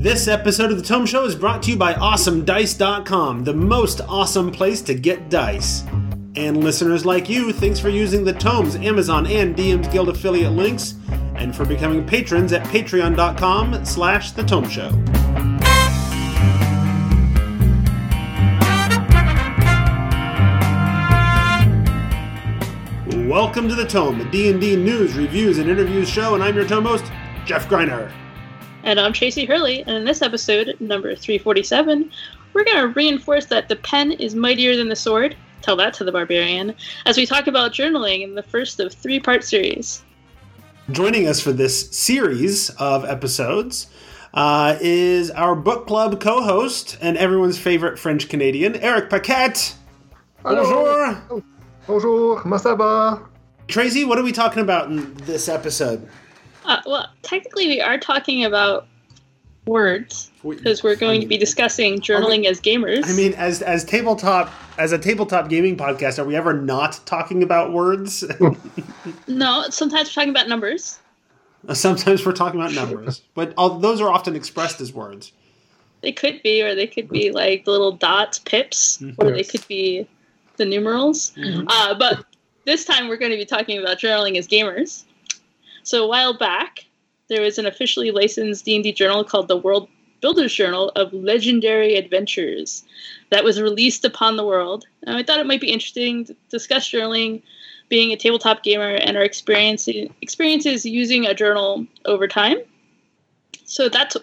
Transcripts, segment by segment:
This episode of The Tome Show is brought to you by AwesomeDice.com, the most awesome place to get dice. And listeners like you, thanks for using the Tomes, Amazon, and DM's Guild affiliate links, and for becoming patrons at patreon.com slash The Tome Show. Welcome to The Tome, a D&D news, reviews, and interviews show, and I'm your Tome host, Jeff Greiner. And I'm Tracy Hurley, and in this episode, number 347, we're going to reinforce that the pen is mightier than the sword. Tell that to the barbarian, as we talk about journaling in the first of three part series. Joining us for this series of episodes uh, is our book club co host and everyone's favorite French Canadian, Eric Paquette. Bonjour. Bonjour, comment ça va? Tracy, what are we talking about in this episode? Uh, well, technically, we are talking about words because we're going to be discussing journaling as gamers. I mean, as as tabletop as a tabletop gaming podcast, are we ever not talking about words? no, sometimes we're talking about numbers. Sometimes we're talking about numbers, but all, those are often expressed as words. They could be, or they could be like the little dots, pips, or they could be the numerals. Mm-hmm. Uh, but this time we're going to be talking about journaling as gamers. So a while back, there was an officially licensed D&D journal called the World Builders Journal of Legendary Adventures that was released upon the world. And I thought it might be interesting to discuss journaling, being a tabletop gamer, and our experiences experiences using a journal over time. So that's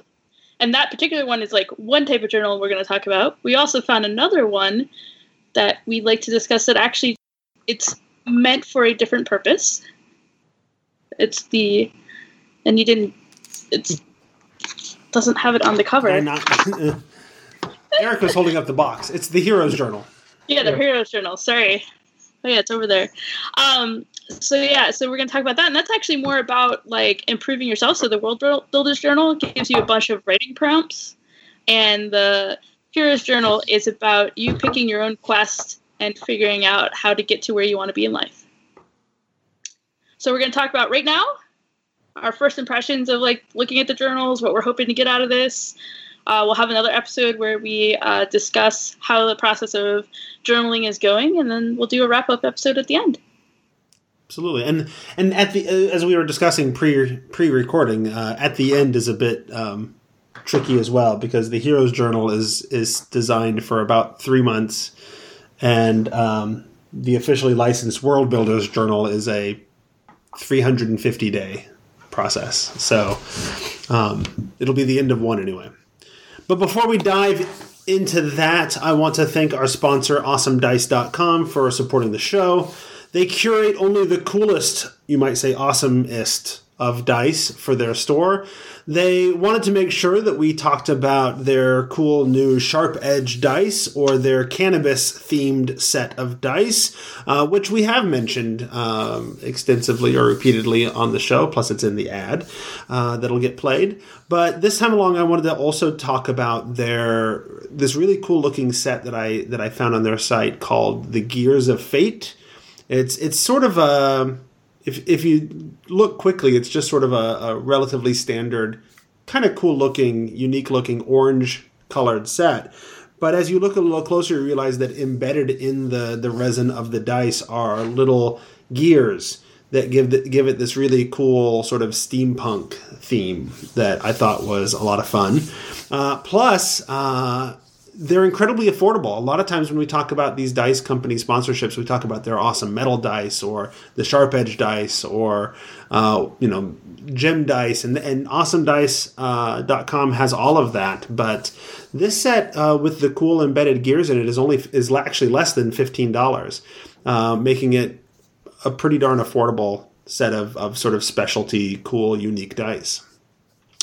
and that particular one is like one type of journal we're going to talk about. We also found another one that we'd like to discuss that actually it's meant for a different purpose. It's the and you didn't It doesn't have it on the cover. Not. Eric was holding up the box. It's the Heroes Journal. Yeah, the Heroes Journal. Sorry. Oh yeah, it's over there. Um, so yeah, so we're gonna talk about that, and that's actually more about like improving yourself. So the World Builders Journal gives you a bunch of writing prompts, and the Heroes Journal is about you picking your own quest and figuring out how to get to where you want to be in life. So we're gonna talk about right now our first impressions of like looking at the journals, what we're hoping to get out of this. Uh, we'll have another episode where we uh, discuss how the process of journaling is going, and then we'll do a wrap up episode at the end. Absolutely, and and at the uh, as we were discussing pre pre recording, uh, at the end is a bit um, tricky as well because the Heroes Journal is is designed for about three months, and um, the officially licensed World Builders Journal is a 350 day process. So um, it'll be the end of one anyway. But before we dive into that, I want to thank our sponsor, AwesomeDice.com, for supporting the show. They curate only the coolest, you might say, awesomest of dice for their store. They wanted to make sure that we talked about their cool new Sharp Edge dice or their cannabis themed set of dice, uh, which we have mentioned um, extensively or repeatedly on the show. Plus, it's in the ad uh, that'll get played. But this time along, I wanted to also talk about their this really cool looking set that I that I found on their site called the Gears of Fate. It's it's sort of a if if you look quickly, it's just sort of a, a relatively standard, kind of cool looking, unique looking orange colored set. But as you look a little closer, you realize that embedded in the the resin of the dice are little gears that give the, give it this really cool sort of steampunk theme that I thought was a lot of fun. Uh, plus, uh, they're incredibly affordable. A lot of times when we talk about these dice company sponsorships, we talk about their awesome metal dice or the sharp edge dice or uh, you know gem dice and and awesomedice.com uh, has all of that. But this set uh, with the cool embedded gears in it is only is actually less than fifteen dollars, uh, making it a pretty darn affordable set of, of sort of specialty, cool, unique dice.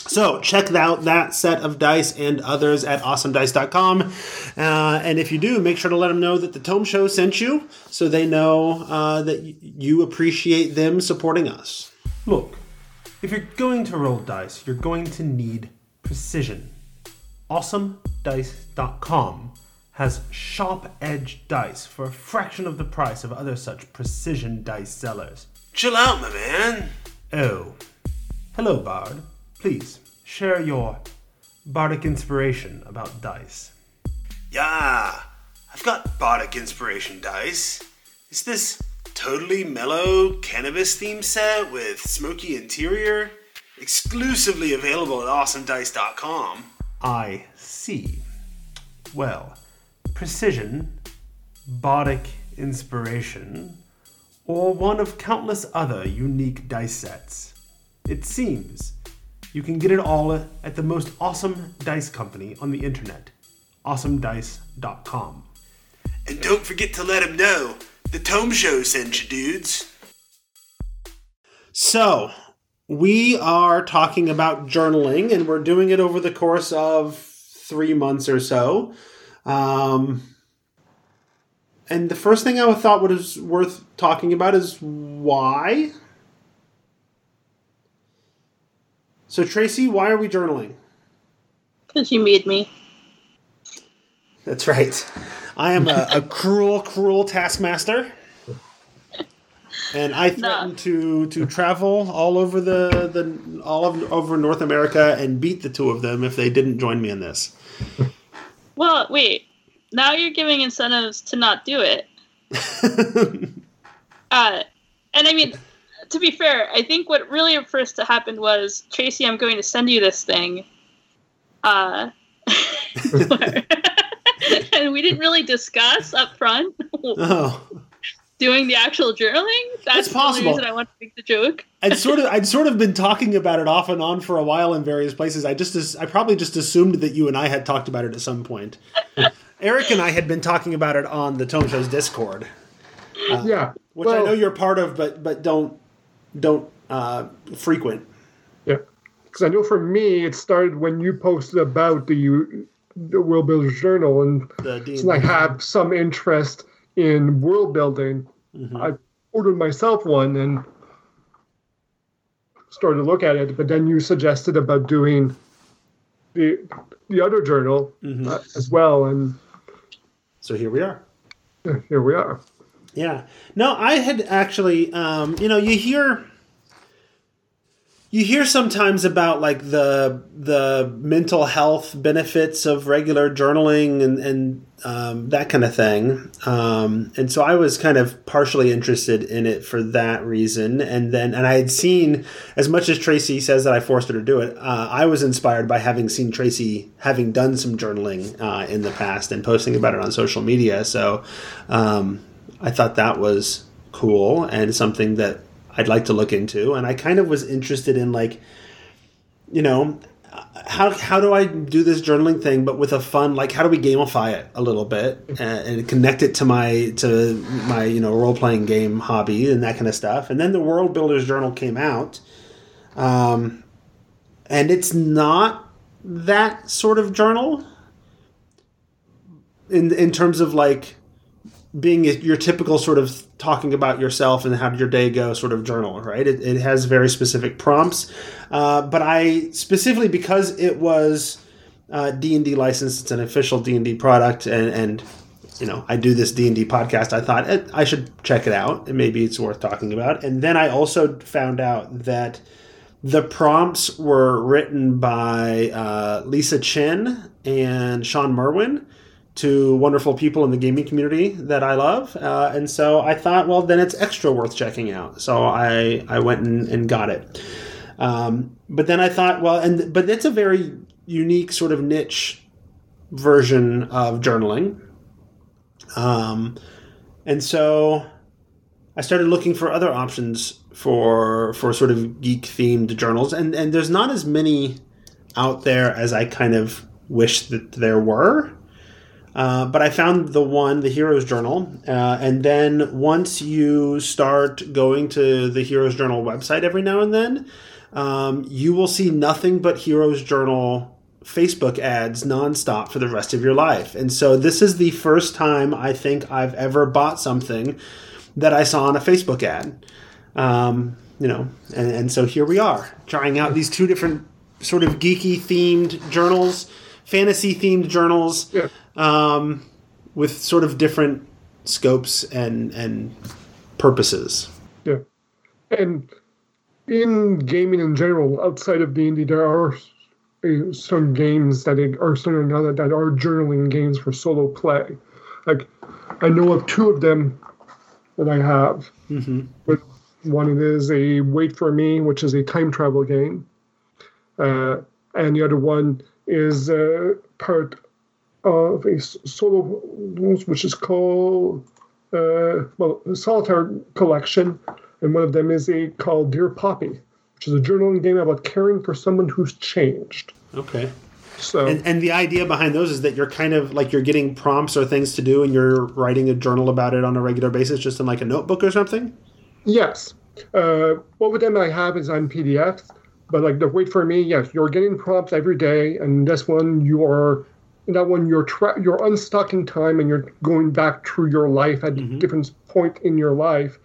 So check out that set of dice and others at awesomedice.com. Uh, and if you do, make sure to let them know that the Tome Show sent you so they know uh, that y- you appreciate them supporting us. Look, if you're going to roll dice, you're going to need precision. AwesomeDice.com has sharp edge dice for a fraction of the price of other such precision dice sellers. Chill out, my man. Oh. Hello, Bard. Please, share your bardic inspiration about dice. Yeah, I've got bardic inspiration dice. It's this totally mellow cannabis themed set with smoky interior, exclusively available at awesomedice.com. I see. Well, precision, bardic inspiration, or one of countless other unique dice sets. It seems you can get it all at the most awesome dice company on the internet, awesomedice.com. And don't forget to let them know the Tome Show sent you, dudes. So, we are talking about journaling, and we're doing it over the course of three months or so. Um, and the first thing I thought was worth talking about is why. So, Tracy, why are we journaling? Because you made me. That's right. I am a, a cruel, cruel taskmaster. And I threatened No. to to travel all over the, the all of, over North America and beat the two of them if they didn't join me in this. Well, wait. Now you're giving incentives to not do it. Uh, and I mean, to be fair, I think what really first happened was Tracy, I'm going to send you this thing. Uh, and we didn't really discuss up front oh, doing the actual journaling. That's It's the possible. reason I want to make the joke. I'd sort of I'd sort of been talking about it off and on for a while in various places. I just I probably just assumed that you and I had talked about it at some point. Eric and I had been talking about it on the Tome Show's Discord, yeah. which I know you're part of, but but don't don't uh, frequent. Yeah. Because I know for me, it started when you posted about the, U- the World Builders Journal, and since I have some interest in world building, Mhm. I ordered myself one and started to look at it. But then you suggested about doing the the other journal Mhm. uh, as well, and So here we are. here we are. Yeah. No, I had actually, um, you know, you hear, you hear sometimes about like the the mental health benefits of regular journaling and and um, that kind of thing. Um, and so I was kind of partially interested in it for that reason. And then, and I had seen as much as Tracy says that I forced her to do it. Uh, I was inspired by having seen Tracy having done some journaling uh, in the past and posting about it on social media. So. Um, I thought that was cool and something that I'd like to look into. And I kind of was interested in like, you know, how how do I do this journaling thing, but with a fun like how do we gamify it a little bit and, and connect it to my to my you know role playing game hobby and that kind of stuff. And then the World Builders Journal came out, um, and it's not that sort of journal in in terms of like being your typical sort of talking about yourself and how did your day go sort of journal, right? It, it has very specific prompts, uh, but I specifically because it was uh, D and D licensed, it's an official D and D product, and and you know I do this D and D podcast. I thought eh, I should check it out, and maybe it's worth talking about. And then I also found out that the prompts were written by uh, Lysa Chen and Shawn Merwin to wonderful people in the gaming community that I love. Uh, and so I thought, well, then it's extra worth checking out. So I, I went and, and got it. Um, but then I thought, well, and but it's a very unique sort of niche version of journaling. Um, and so I started looking for other options for for sort of geek themed journals, and and there's not as many out there as I kind of wish that there were. Uh, but I found the one, the Heroes Journal, uh, and then once you start going to the Heroes Journal website every now and then, um, you will see nothing but Heroes Journal Facebook ads nonstop for the rest of your life. And so this is the first time I think I've ever bought something that I saw on a Facebook ad. Um, you know, and, and so here we are trying out these two different sort of geeky themed journals, fantasy themed journals, Yeah. um, with sort of different scopes and and purposes. Yeah, and in gaming in general, outside of D and D, there are some games that it, or certain other that are journaling games for solo play. Like I know of two of them that I have. Mm-hmm. But one is a Wait for Me, which is a time travel game, uh, and the other one is uh, part of a solo, which is called uh, well, a solitaire collection, and one of them is a called Dear Poppy, which is a journaling game about caring for someone who's changed. Okay. So And, and the idea behind those is that you're kind of like you're getting prompts or things to do, and you're writing a journal about it on a regular basis, just in like a notebook or something. Yes. Uh, what with them I have is on PDFs, but like the wait for me, yes, you're getting prompts every day, and this one you are, that one you're tra- you're unstuck in time and you're going back through your life at Mhm. different point in your life,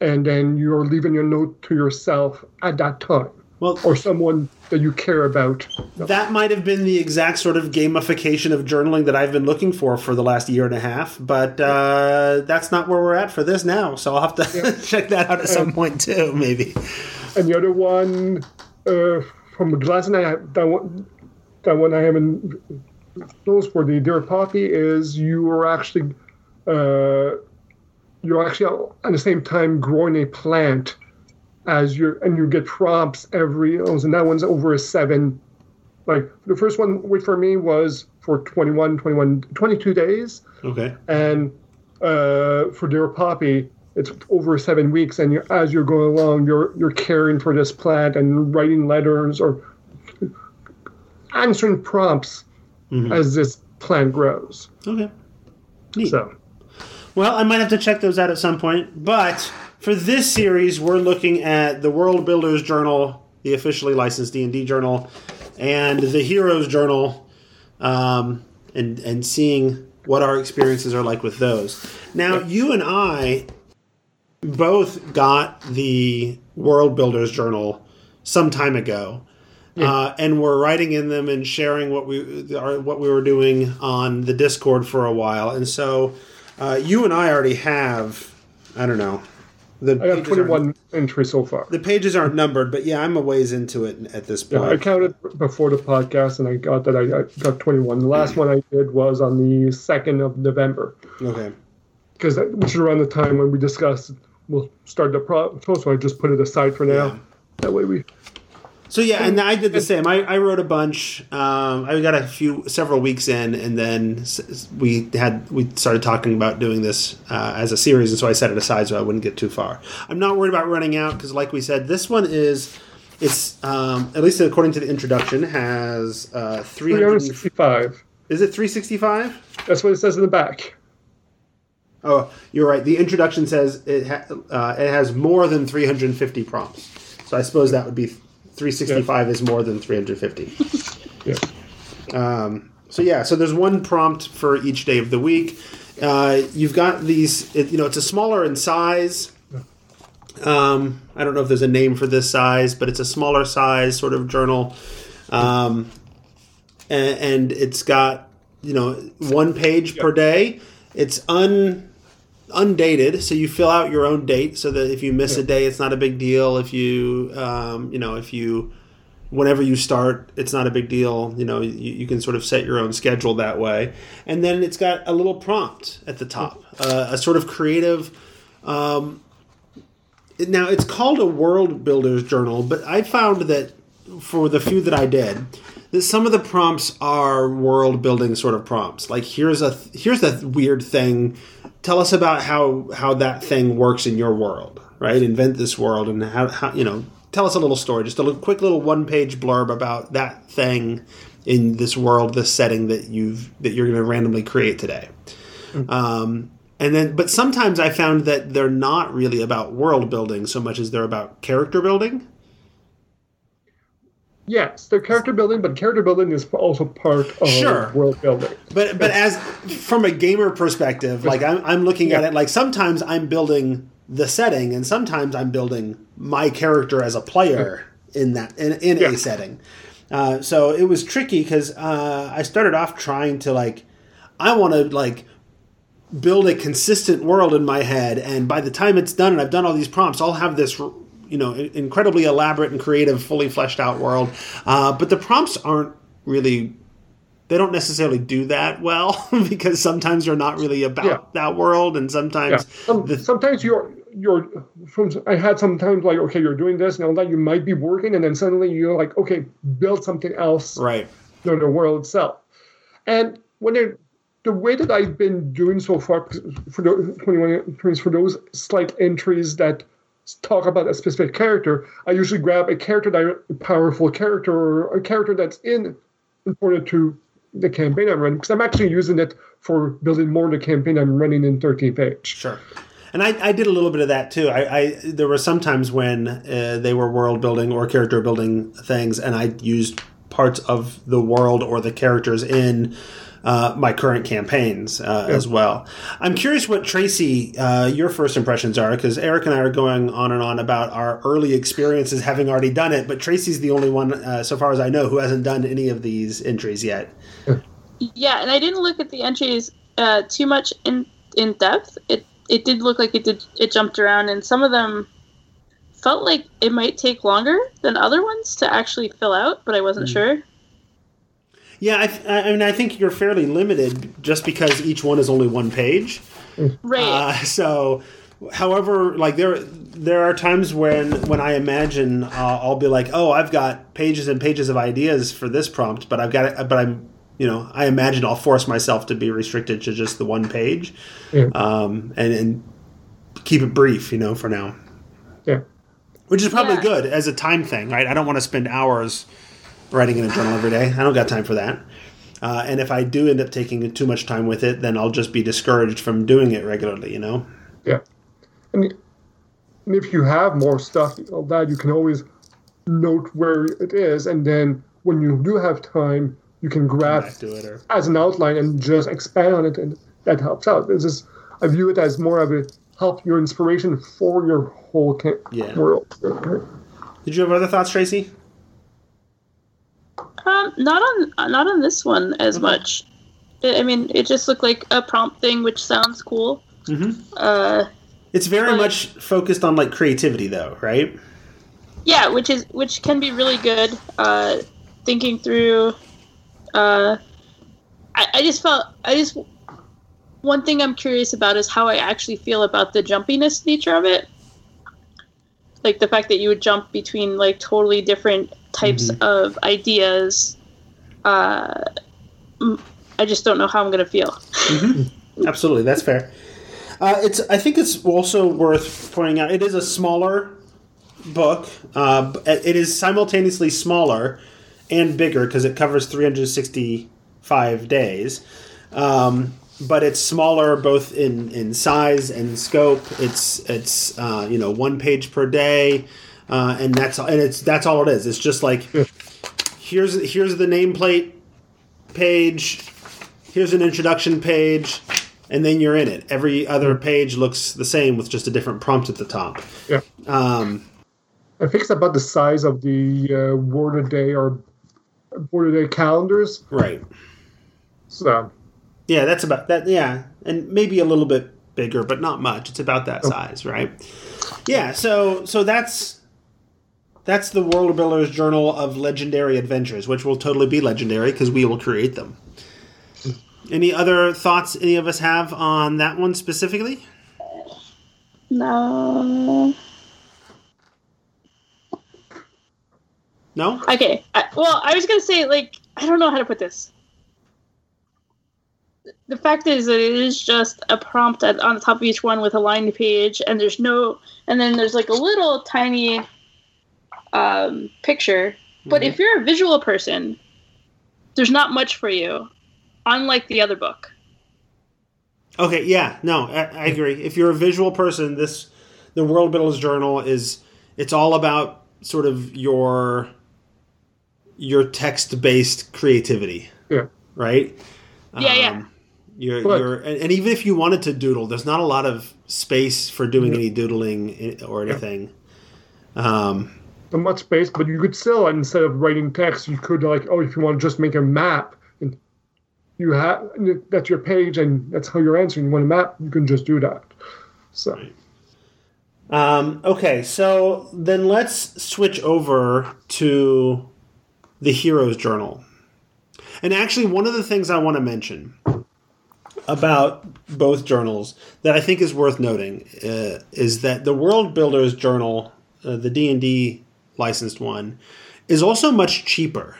and then you're leaving a note to yourself at that time Well, or someone that you care about. that might have been the exact sort of gamification of journaling that I've been looking for for the last year and a half, but uh, that's not where we're at for this now. So I'll have to check that out at some point too, maybe. And the other one uh, from Glasson, I that one that one I haven't those for the Dear Poppy is you are actually uh, you're actually at the same time growing a plant as you and you get prompts every oh, and that one's over a seven like the first one wait for me was for 21 21 22 days Okay. and uh, for Dear Poppy, it's over seven weeks, and you're, as you're going along, you're you're caring for this plant and writing letters or answering prompts Mhm. as this plant grows. Okay. Neat. So Well, I might have to check those out at some point. But for this series, we're looking at the World Builders Journal, the officially licensed D and D journal, and the Heroes Journal, um, and and seeing what our experiences are like with those. Now, you and I both got the World Builders Journal some time ago. Uh, and we're writing in them and sharing what we our, what we were doing on the Discord for a while, and so uh, you and I already have I don't know the I got 21 entries so far. the pages aren't numbered, but yeah, I'm a ways into it at this Yeah, point. I counted before the podcast, and I got that I, I got 21. The last one I did was on the 2nd of November, okay, because which is around the time when we discussed we'll start the pro. So I just put it aside for now. Yeah. That way we so yeah, and I did the same. I, I wrote a bunch. Um, I got a few several weeks in, and then we had we started talking about doing this uh, as a series, and so I set it aside so I wouldn't get too far. I'm not worried about running out because, like we said, this one is. It's um, at least according to the introduction has uh, 365. is it 365 That's what it says in the back. Oh, you're right. The introduction says it ha- uh, it has more than 350 prompts. So I suppose that would be 365 is more than 350. Yeah. Um, so yeah, so there's one prompt for each day of the week. Uh, you've got these. It, you know, it's a smaller in size. Um, I don't know if there's a name for this size, but it's a smaller size sort of journal, um, and, and it's got you know one page per day. It's un undated, so you fill out your own date so that if you miss a day, it's not a big deal. If you um, you know if you whenever you start, it's not a big deal. You know, you, you can sort of set your own schedule that way. And then it's got a little prompt at the top, uh, a sort of creative. Um, now it's called a world builders journal, but I found that for the few that I did, that some of the prompts are world building sort of prompts. Like here's a here's a weird thing. Tell us about how how that thing works in your world, right? Invent this world and how, how you know. Tell us a little story, just a little, quick little one page blurb about that thing in this world, this setting that you've that you're going to randomly create today. Um, and then, but sometimes I found that they're not really about world building so much as they're about character building. Yes, they're character building, but character building is also part of Sure. world building. But but as from a gamer perspective, like I'm, I'm looking at it like sometimes I'm building the setting, and sometimes I'm building my character as a player in that in, in Yeah. a setting. Uh, so it was tricky because uh, I started off trying to like I want to like build a consistent world in my head, and by the time it's done and I've done all these prompts, I'll have this you know incredibly elaborate and creative, fully fleshed out world. Uh, but the prompts aren't really they don't necessarily do that well because sometimes you're not really about Yeah. that world, and sometimes Yeah. Some, the- sometimes you're you're from I had sometimes like okay you're doing this and all that you might be working and then suddenly you're like okay build something else right. you the world itself. And when they the way that I've been doing so far for the 21 entries for those slight entries that talk about a specific character, I usually grab a character that a powerful character or a character that's in important to the campaign I'm running because I'm actually using it for building more of the campaign I'm running in 13th Age. Sure. And I, I did a little bit of that too. I, I there were some times when uh, they were world building or character building things, and I used parts of the world or the characters in uh, my current campaigns uh, as well. I'm curious what Tracy, uh, your first impressions are, because Eric and I are going on and on about our early experiences having already done it, but Tracy's the only one, uh, so far as I know, who hasn't done any of these entries yet. Yeah, and I didn't look at the entries uh, too much in in depth. It it did look like it did it jumped around, and some of them felt like it might take longer than other ones to actually fill out, but I wasn't sure. Yeah, I, th- I mean, I think you're fairly limited just because each one is only one page. Right. Uh, so, however, like there there are times when when I imagine uh, I'll be like, oh, I've got pages and pages of ideas for this prompt, but I've got it, but I'm you know I imagine I'll force myself to be restricted to just the one page, um, and and keep it brief, you know, for now, Yeah. which is probably Yeah. good as a time thing, right? I don't want to spend hours writing in a journal every day. I don't got time for that. Uh, and if I do end up taking too much time with it, then I'll just be discouraged from doing it regularly, you know? Yeah. And if you have more stuff that, you can always note where it is, and then when you do have time, you can grab it or as an outline and just expand on it, and that helps out. This is I view it as more of a help your inspiration for your whole ca- Yeah. world. Did you have other thoughts, Tracy? Um, not on not on this one as much. I I mean, it just looked like a prompt thing, which sounds cool. Mhm. Uh, It's very But- much focused on like creativity, though, right? yeah, which is which can be really good. Uh, thinking through, uh, I, I just felt I just one thing I'm curious about is how I actually feel about the jumpiness nature of it. Like the fact that you would jump between like totally different types of ideas. Uh, I just don't know how I'm gonna feel. Absolutely, that's fair. Uh, it's. I think it's also worth pointing out. It is a smaller book. Uh, it is simultaneously smaller and bigger because it covers 365 days. Um, but it's smaller both in, in size and scope. It's it's uh, you know one page per day, uh, and that's and it's that's all it is. It's just like here's here's the nameplate page. Here's an introduction page, and then you're in it. Every other page looks the same with just a different prompt at the top. Yeah. Um, I think it's about the size of the uh, word a day or word a day calendars. right. So Yeah, that's about that. Yeah, and maybe a little bit bigger, but not much. It's about that size, right? Yeah. So so that's that's the World Builders Journal of Legendary Adventures, which will totally be legendary because we will create them. Any other thoughts any of us have on that one specifically? No. No. Okay. I, well, I was gonna say like I don't know how to put this. The fact is that it is just a prompt at, on the top of each one with a line page, and there's no, and then there's like a little tiny um, picture. But if you're a visual person, there's not much for you, unlike the other book. Okay, yeah, no, I, I agree. If you're a visual person, this the World Builders Journal is it's all about sort of your your text based creativity, yeah. right? Yeah, yeah. Um, You're, But- you're, and, and even if you wanted to doodle, there's not a lot of space for doing any doodling or anything. Um, not much space, but you could still instead of writing text, you could like oh if you want to just make a map and you have that's your page and that's how you're answering. You want a map, you can just do that. So Um, okay, so then let's switch over to the Heroes Journal. And actually, one of the things I want to mention about both journals that I think is worth noting uh, is that the World Builders Journal, uh, the D and D licensed one, is also much cheaper.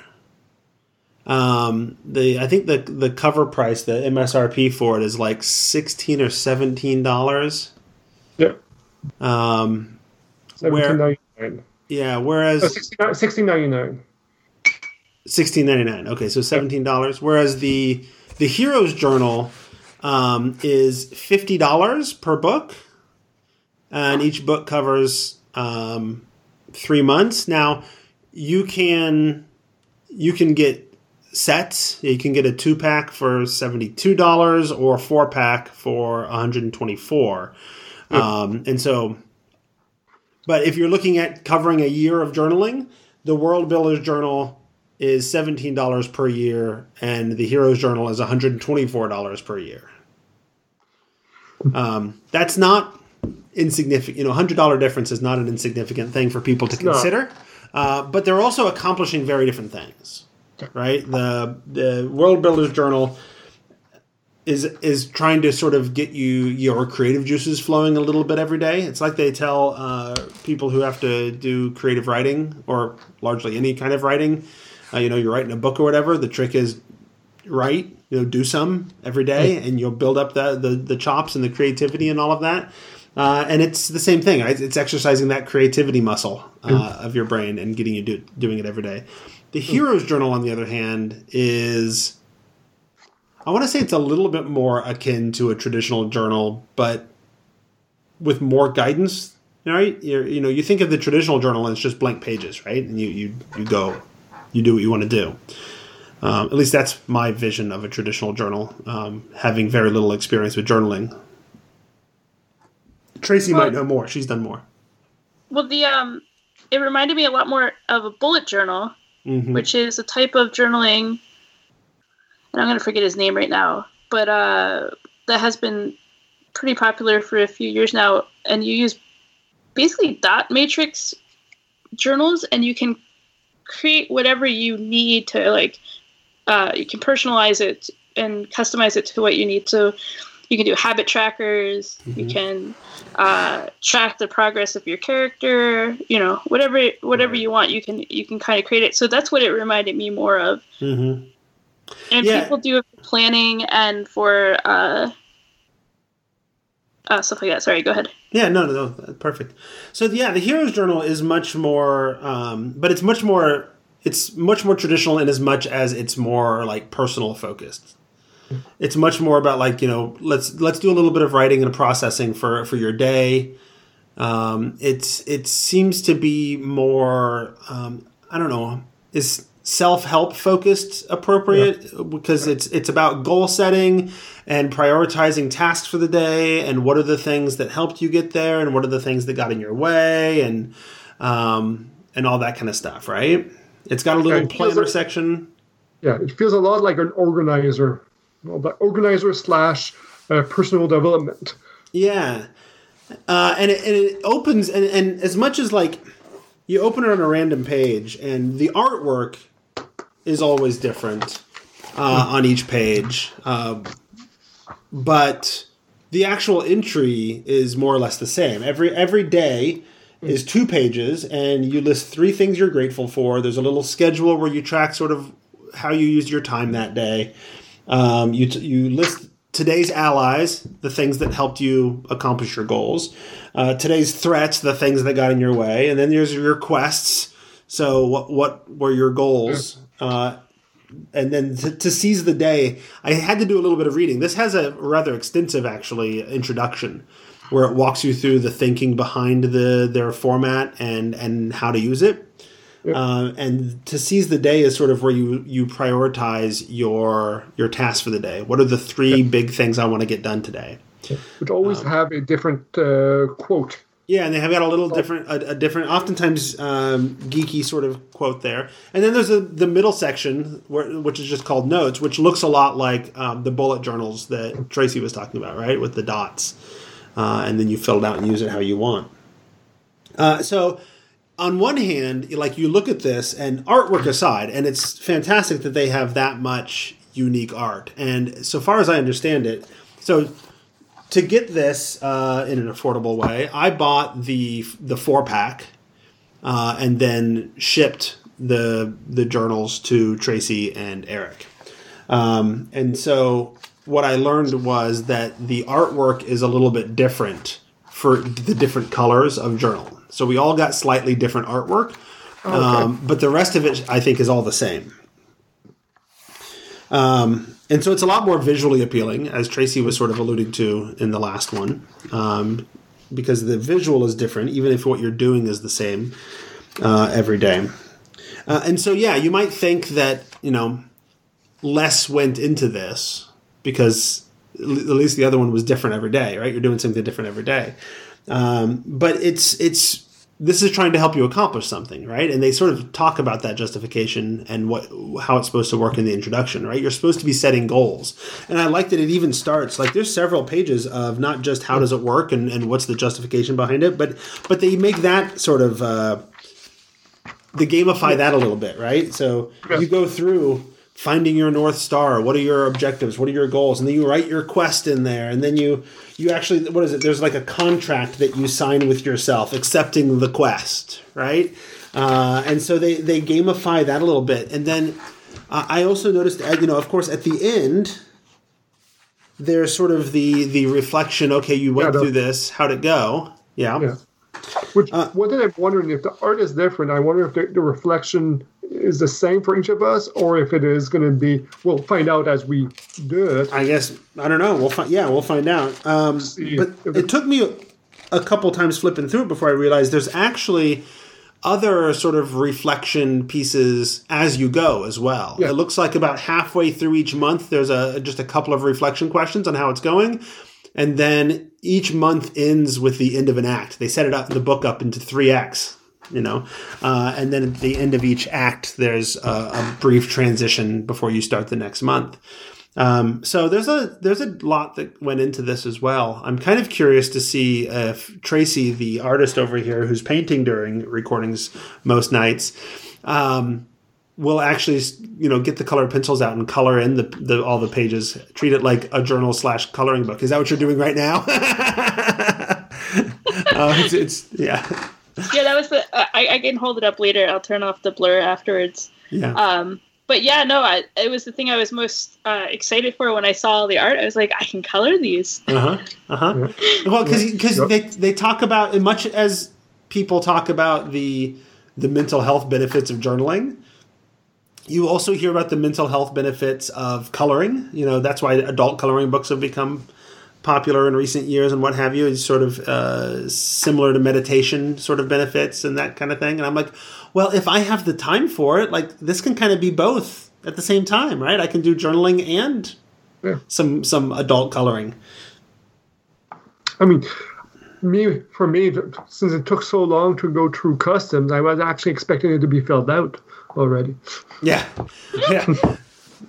Um, the I think the the cover price, the MSRP for it is like sixteen or seventeen dollars. Yeah. Um, Seventeen ninety nine. yeah, whereas Uh, Sixteen ninety nine. sixteen ninety nine. Okay, so seventeen dollars. Whereas the the Heroes Journal um, is fifty dollars per book, and each book covers um, three months. Now you can you can get sets. You can get a two pack for seventy two dollars or four pack for one hundred and twenty four. Um, and so, but if you're looking at covering a year of journaling, the World Builders Journal is seventeen dollars per year, and the Heroes Journal is one hundred and twenty four dollars per year. Um, that's not insignificant. You know, hundred dollar difference is not an insignificant thing for people to not. consider. Uh, but they're also accomplishing very different things, right? The the World Builders Journal is is trying to sort of get you your creative juices flowing a little bit every day. It's like they tell uh, people who have to do creative writing or largely any kind of writing. Uh, you know, you're writing a book or whatever. The trick is write. You know, do some every day, and you'll build up the the, the chops and the creativity and all of that. Uh, and it's the same thing. Right? It's exercising that creativity muscle uh, of your brain and getting you do, doing it every day. The Heroes Journal, on the other hand, is I want to say it's a little bit more akin to a traditional journal, but with more guidance. Right? You're, you know, you think of the traditional journal and it's just blank pages, right? And you you you go, you do what you want to do. Um, at least that's my vision of a traditional journal. Um, having very little experience with journaling. Tracy might know more. She's done more. Well, the um, it reminded me a lot more of a bullet journal, Mhm. which is a type of journaling. And I'm gonna forget his name right now, but uh, that has been pretty popular for a few years now. And you use basically dot matrix journals, and you can create whatever you need to like. Uh, you can personalize it and customize it to what you need. So you can do habit trackers. You can uh, track the progress of your character. You know, whatever whatever you want, you can you can kind of create it. So that's what it reminded me more of. Mhm. And Yeah. people do it for planning and for uh, uh, stuff like that. Sorry, go ahead. Yeah, no, no, no, perfect. So yeah, the Heroes Journal is much more, um, but it's much more, it's much more traditional in as much as it's more like personal focused. It's much more about like you know let's let's do a little bit of writing and processing for for your day. Um, it's it seems to be more um, I don't know is self help focused appropriate? Because it's it's about goal setting and prioritizing tasks for the day and what are the things that helped you get there and what are the things that got in your way and um, and all that kind of stuff right? It's got a little it planner like- section. Yeah, it feels a lot like an organizer, well, the organizer slash uh, personal development. Yeah, uh, and it, and it opens and, and as much as like you open it on a random page and the artwork is always different uh, on each page, um, but the actual entry is more or less the same. Every every day is two pages, and you list three things you're grateful for. There's a little schedule where you track sort of how you used your time that day. Um, you t- you list today's allies, the things that helped you accomplish your goals. Uh, today's threats, the things that got in your way, and then there's your quests. So what what were your goals? Uh, and then to, to seize the day, I had to do a little bit of reading. This has a rather extensive, actually, introduction where it walks you through the thinking behind the their format and and how to use it. Uh, and to seize the day is sort of where you you prioritize your your tasks for the day. What are the three big things I want to get done today? Which always have a different uh, quote. Yeah, and they have got a little different, a, a different, oftentimes um, geeky sort of quote there. And then there's a, the middle section, where, which is just called notes, which looks a lot like um, the bullet journals that Tracy was talking about, right, with the dots. Uh, and then you fill it out and use it how you want. Uh, so, on one hand, like you look at this, and artwork aside, and it's fantastic that they have that much unique art. And so far as I understand it, so to get this uh, in an affordable way, I bought the the four pack, uh, and then shipped the the journals to Tracy and Eric. Um, and so what I learned was that the artwork is a little bit different for the different colors of journal. So we all got slightly different artwork, um, but the rest of it I think is all the same. Um, and so it's a lot more visually appealing, as Tracy was sort of alluding to in the last one, um, because the visual is different, even if what you're doing is the same uh, every day. Uh, and so, yeah, you might think that you know less went into this because at least the other one was different every day, right? You're doing something different every day. Um, but it's it's this is trying to help you accomplish something, right? And they sort of talk about that justification and what how it's supposed to work in the introduction, right? You're supposed to be setting goals, and I like that it even starts like there's several pages of not just how does it work and, and what's the justification behind it, but but they make that sort of uh, they gamify that a little bit, right? So you go through finding your north star what are your objectives what are your goals? And then you write your quest in there and then you you actually what is it? There's like a contract that you sign with yourself accepting the quest right? Uh, and so they they gamify that a little bit. And then uh, i also noticed uh, you know of course at the end there's sort of the the reflection okay you went Yeah, through this how'd it go? Yeah, Yeah. Which Uh, one thing I'm wondering if the art is different, I wonder if the, the reflection is the same for each of us, or if it is going to be. We'll find out as we do it. I guess I don't know. We'll find. Yeah, we'll find out. Um, See but if it took me a, a couple times flipping through it before I realized there's actually other sort of reflection pieces as you go as well. Yeah. It looks like about halfway through each month there's a just a couple of reflection questions on how it's going. And then each month ends with the end of an act. They set it up the book up into three acts, you know, uh, and then at the end of each act, there's a, a brief transition before you start the next month. Um, so there's a there's a lot that went into this as well. I'm kind of curious to see if Tracy, the artist over here, who's painting during recordings most nights, um, will actually you know get the colored pencils out and color in the, the all the pages. Treat it like a journal slash coloring book. Is that what you're doing right now? uh, it's, it's yeah Yeah, that was the. Uh, I, I can hold it up later. I'll turn off the blur afterwards. yeah. Um, but yeah, no, I, it was the thing I was most uh, excited for when I saw the art. I was like, I can color these. Uh huh. Uh huh. Well, because Yep. they they talk about as much as people talk about the the mental health benefits of journaling. You also hear about the mental health benefits of coloring. You know that's why adult coloring books have become popular in recent years and what have you. is sort of uh, similar to meditation sort of benefits and that kind of thing. And I'm like, well, if I have the time for it, like this can kind of be both at the same time, right? I can do journaling and Yeah. some some adult coloring. I mean, me for me, since it took so long to go through customs, I was actually expecting it to be filled out already. Yeah, yeah.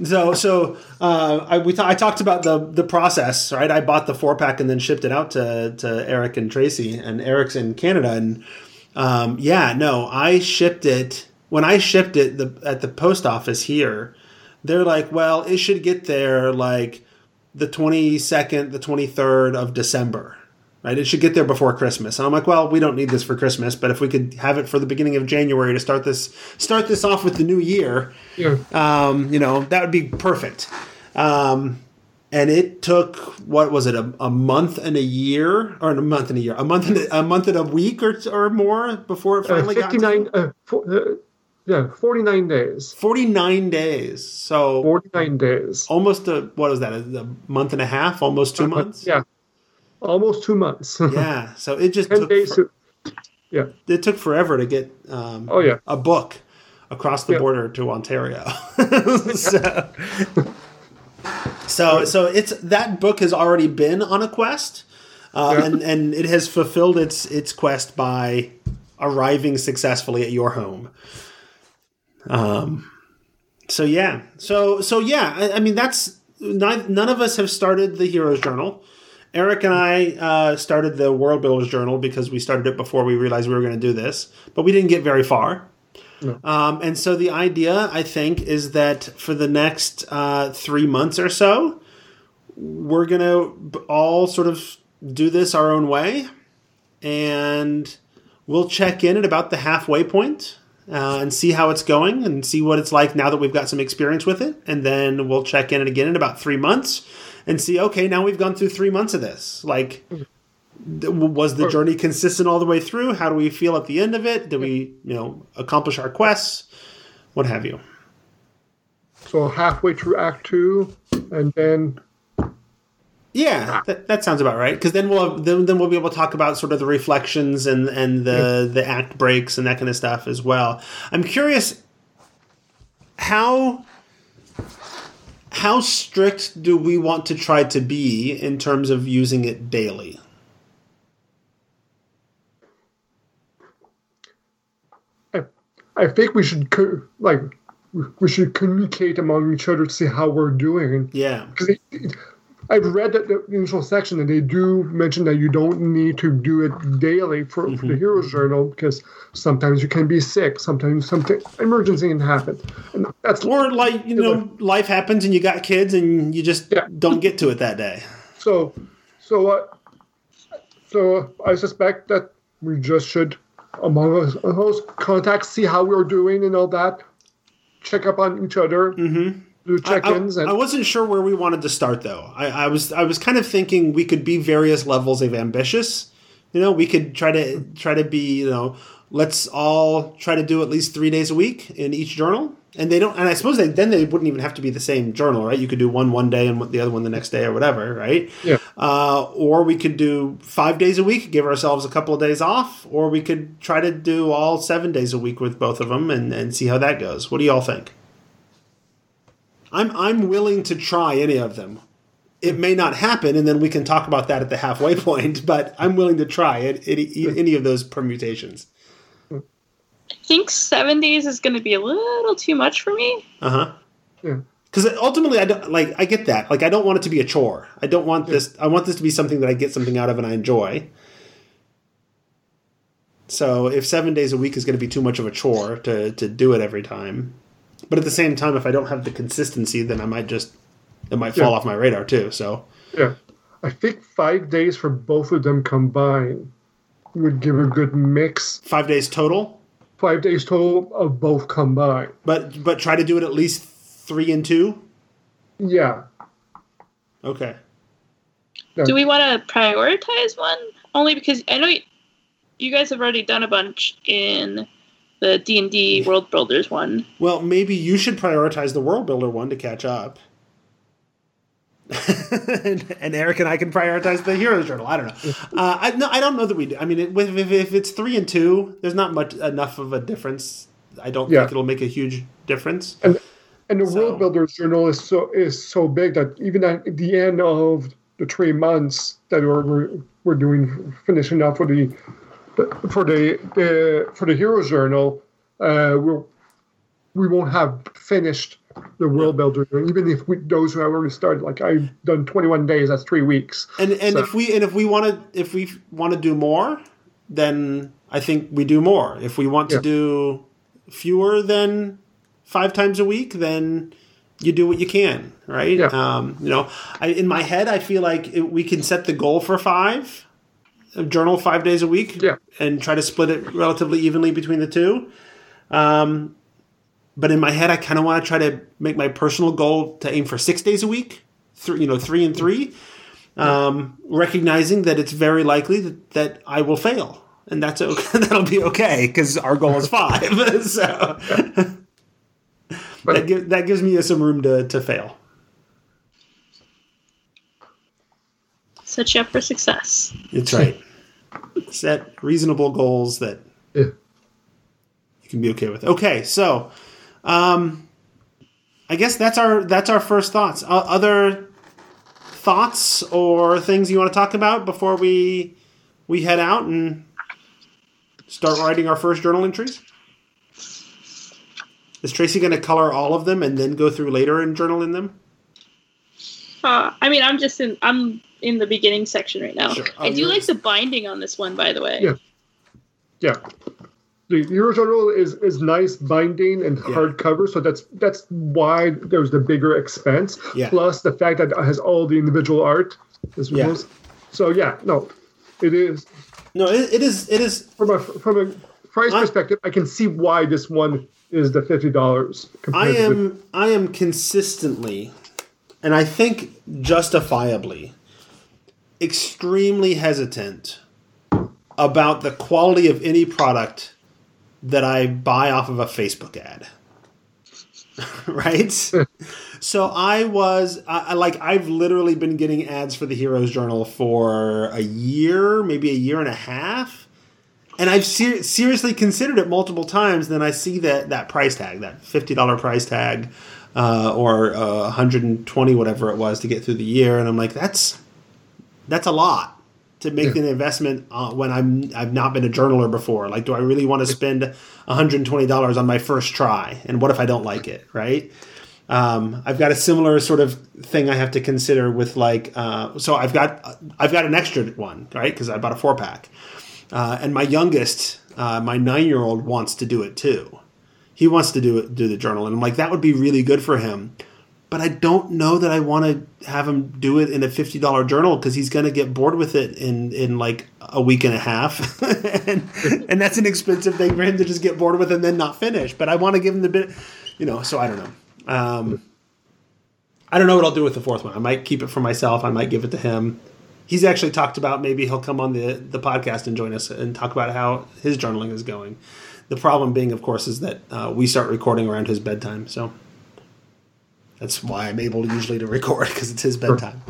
So so uh, I we ta- I talked about the the process, right? I bought the four pack and then shipped it out to to Eric and Tracy, and Eric's in Canada, and um, yeah, no, I shipped it when I shipped it the, at the post office here. They're like, well, it should get there like the twenty second, the twenty third of December. Right, it should get there before Christmas. And I'm like, well, we don't need this for Christmas, but if we could have it for the beginning of January to start this start this off with the new year, Yeah. um, you know, that would be perfect. Um, and it took what was it a, a month and a year, or a month and a year, a month and a, a month and a week or or more before it Uh, finally got to uh, for, uh, yeah, 49 days. forty nine days. So 49 days. almost a what was that? A, a month and a half, almost two months. Yeah. Almost two months. Yeah. So it just 10 took days. for- To, yeah. it took forever to get um, Oh, yeah. a book across the Yeah. border to Ontario. so, so, so it's that book has already been on a quest, uh, Yeah. and and it has fulfilled its its quest by arriving successfully at your home. Um. So yeah. So so yeah. I, I mean that's none of us have started the hero's Journal. Eric and I uh, started the World Builders Journal because we started it before we realized we were going to do this, but we didn't get very far. No. Um, and so the idea, I think, is that for the next uh, three months or so, we're going to all sort of do this our own way. And we'll check in at about the halfway point, uh, and see how it's going and see what it's like now that we've got some experience with it. And then we'll check in again in about three months and see, okay, now we've gone through three months of this. Like, was the journey consistent all the way through? How do we feel at the end of it? Did we, you know, accomplish our quests? What have you? So halfway through Act Two, and then Yeah, that, that sounds about right. Because then we'll then, then we'll be able to talk about sort of the reflections and and the the act breaks and that kind of stuff as well. I'm curious how how strict do we want to try to be in terms of using it daily? I, I think we should co- like we should communicate among each other to see how we're doing. Yeah. I've read that the initial section and they do mention that you don't need to do it daily for, for the hero's Journal because sometimes you can be sick, sometimes something emergency can happen, and that's Or like you know, life happens and you got kids and you just Yeah. don't get to it that day. so. So uh, so I suspect that we just should among us, us contact, see how we're doing and all that, check up on each other, mm-hmm. Do check-ins, I, and I wasn't sure where we wanted to start though. I, I was I was kind of thinking we could be various levels of ambitious. You know, we could try to try to be you know let's all try to do at least three days a week in each journal. And they don't, and I suppose they then they wouldn't even have to be the same journal, right? You could do one one day and the other one the next day or whatever, right? Yeah. Uh, or we could do five days a week, give ourselves a couple of days off, or we could try to do all seven days a week with both of them and, and see how that goes. What do y'all think? I'm I'm willing to try any of them. It may not happen, and then we can talk about that at the halfway point. But I'm willing to try it, any, any of those permutations. I think seven days is going to be a little too much for me. Uh huh. yeah. Because ultimately, I don't like. I get that. Like, I don't want it to be a chore. I don't want this. I want this to be something that I get something out of and I enjoy. So, if seven days a week is going to be too much of a chore to to do it every time, but at the same time, if I don't have the consistency, then I might just it might fall Yeah. off my radar too. So, Yeah. I think five days for both of them combined would give a good mix. five days total. Five days total of both combined. But but try to do it at least three and two. Yeah. Okay. Do we want to prioritize one? Only because I know you guys have already done a bunch in the D and D World Builders one. Well, maybe you should prioritize the World Builder one to catch up. and, and Eric and I can prioritize the Heroes Journal. I don't know. Uh, I no, I don't know that we do. I mean, it, if, if, if it's three and two, there's not much enough of a difference. I don't Yeah. think it'll make a huge difference. And and the So- World Builders Journal is so is so big that even at the end of the three months that we're we're, we're doing finishing up for the for the, the for the Heroes Journal, uh, we'll we won't have finished the World Builder even if we, those who have already started. Like I've done 21 days, that's three weeks. And and So- if we and if we want to if we want to do more, then I think we do more. If we want to Yeah. do fewer than five times a week, then you do what you can, right? Yeah. Um, you know, I, in my head, I feel like it, we can set the goal for five, journal five days a week, Yeah. and try to split it relatively evenly between the two. Um, but in my head, I kind of want to try to make my personal goal to aim for six days a week, three, you know, three and three, um, recognizing that it's very likely that, that I will fail, and that's okay. That'll be okay because our goal is five. so But- that, gives that gives me some room to, to fail. Set you up for success. That's right. Set reasonable goals that Yeah. you can be okay with. Okay, so um, I guess that's our that's our first thoughts. Uh, other thoughts or things you want to talk about before we we head out and start writing our first journal entries? Is Tracy going to color all of them and then go through later and journal in them? Uh, I mean, I'm just in. I'm in the beginning section right now. Sure. I do like the binding on this one, by the way. Yeah. Yeah. The Hero Journal is is nice binding and Yeah. hardcover, so that's that's why there's the bigger expense. Yeah. Plus the fact that it has all the individual art as Yeah. well. So yeah, no, it is No, it, it is. It is. from a from a price I- perspective. I can see why this one is the fifty dollars. I am. I am consistently, and I think justifiably, extremely hesitant about the quality of any product that I buy off of a Facebook ad. right? so I was I, like I've literally been getting ads for the Heroes Journal for a year, maybe a year and a half. And I've ser- seriously considered it multiple times. Then I see that that price tag, that fifty dollar price tag, uh, or uh, one hundred and twenty, whatever it was, to get through the year, and I'm like, that's that's a lot to make an investment uh, when I'm I've not been a journaler before. Like, do I really want to spend one hundred and twenty dollars on my first try? And what if I don't like it? Right? Um, I've got a similar sort of thing I have to consider with like, uh, so I've got I've got an extra one, right? Because I bought a four pack. Uh, and my youngest, uh, my nine year old, wants to do it too. He wants to do it, do the journal, and I'm like, that would be really good for him. But I don't know that I want to have him do it in a fifty dollar journal because he's going to get bored with it in in like a week and a half, and and that's an expensive thing for him to just get bored with and then not finish. But I want to give him the bit, you know. So I don't know. Um, I don't know what I'll do with the fourth one. I might keep it for myself. I might give it to him he's actually talked about maybe he'll come on the the podcast and join us and talk about how his journaling is going. The problem being, of course, is that uh, we start recording around his bedtime, so that's why I'm able usually to record because it's his bedtime.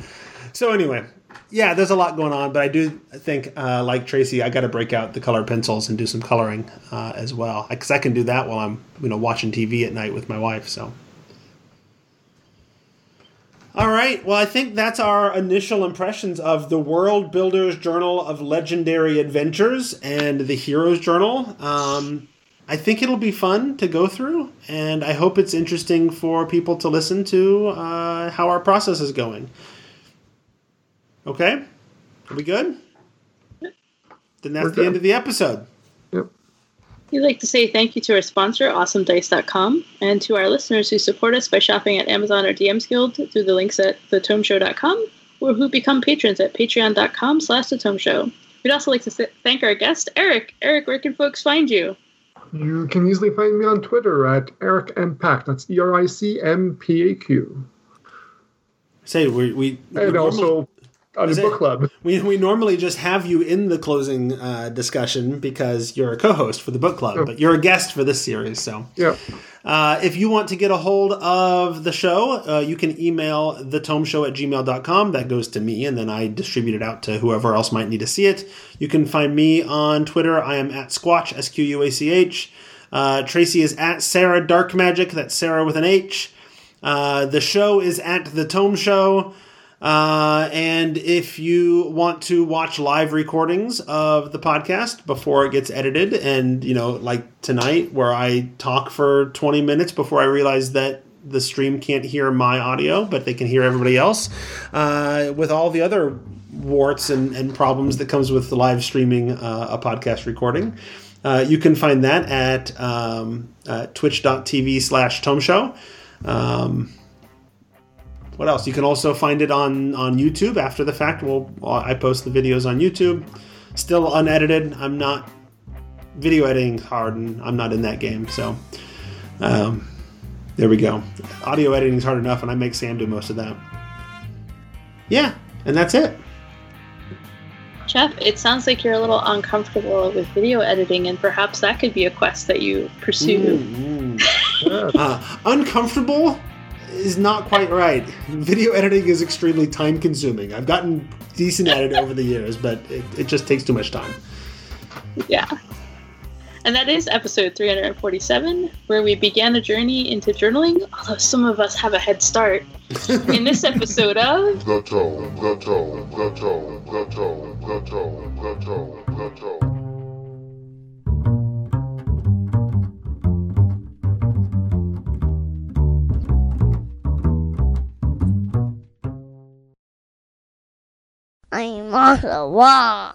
So anyway, yeah, there's a lot going on, but I do think, uh, like Tracy, I got to break out the color pencils and do some coloring uh, as well because I can do that while I'm you know watching TV at night with my wife. So. All right. Well, I think that's our initial impressions of the World Builders Journal of Legendary Adventures and the Heroes Journal. Um, I think it'll be fun to go through, and I hope it's interesting for people to listen to uh, how our process is going. Okay? Are we good? Then that's We're the good. end of the episode. Yep. We'd like to say thank you to our sponsor, AwesomeDice.com, and to our listeners who support us by shopping at Amazon or DM's Guild through the links at thetomeshow.com, or who become patrons at patreon.com slash thetomeshow. We'd also like to thank our guest, Eric. Eric, where can folks find you? You can easily find me on Twitter at Eric M. Pack. That's E R I C M P A Q. Say, we. we And also on it- book club. We, we normally just have you in the closing uh, discussion because you're a co-host for the book club, Oh. but you're a guest for this series. So, Yeah. uh, if you want to get a hold of the show, uh, you can email thetomeshow at gmail.com. That goes to me, and then I distribute it out to whoever else might need to see it. You can find me on Twitter. I am at Squatch, S Q U A C H. Uh, Tracy is at Sarah Dark Magic. That's Sarah with an H. Uh, the show is at The Tome Show. Uh, and if you want to watch live recordings of the podcast before it gets edited, and you know, like tonight, where I talk for 20 minutes before I realize that the stream can't hear my audio, but they can hear everybody else, uh, with all the other warts and, and problems that comes with live streaming uh, a podcast recording. Uh, you can find that at um, uh, twitch.tv slash tome show. Um, what else? You can also find it on on YouTube after the fact. Well, I post the videos on YouTube, still unedited. I'm not video editing hard, and I'm not in that game. So, um, there we go. Audio editing is hard enough, and I make Sam do most of that. Yeah, and that's it. Jeff, it sounds like you're a little uncomfortable with video editing, and perhaps that could be a quest that you pursue. Mm, mm. Yeah. Uh, uncomfortable is not quite right. Video editing is extremely time consuming. I've gotten decent at it over the years, but it, it just takes too much time. Yeah. And that is episode 347, where we began a journey into journaling, although some of us have a head start. In this episode of The tone, the tone, the tone, the tone, the tone, the tone, the tone. I'm on the wall.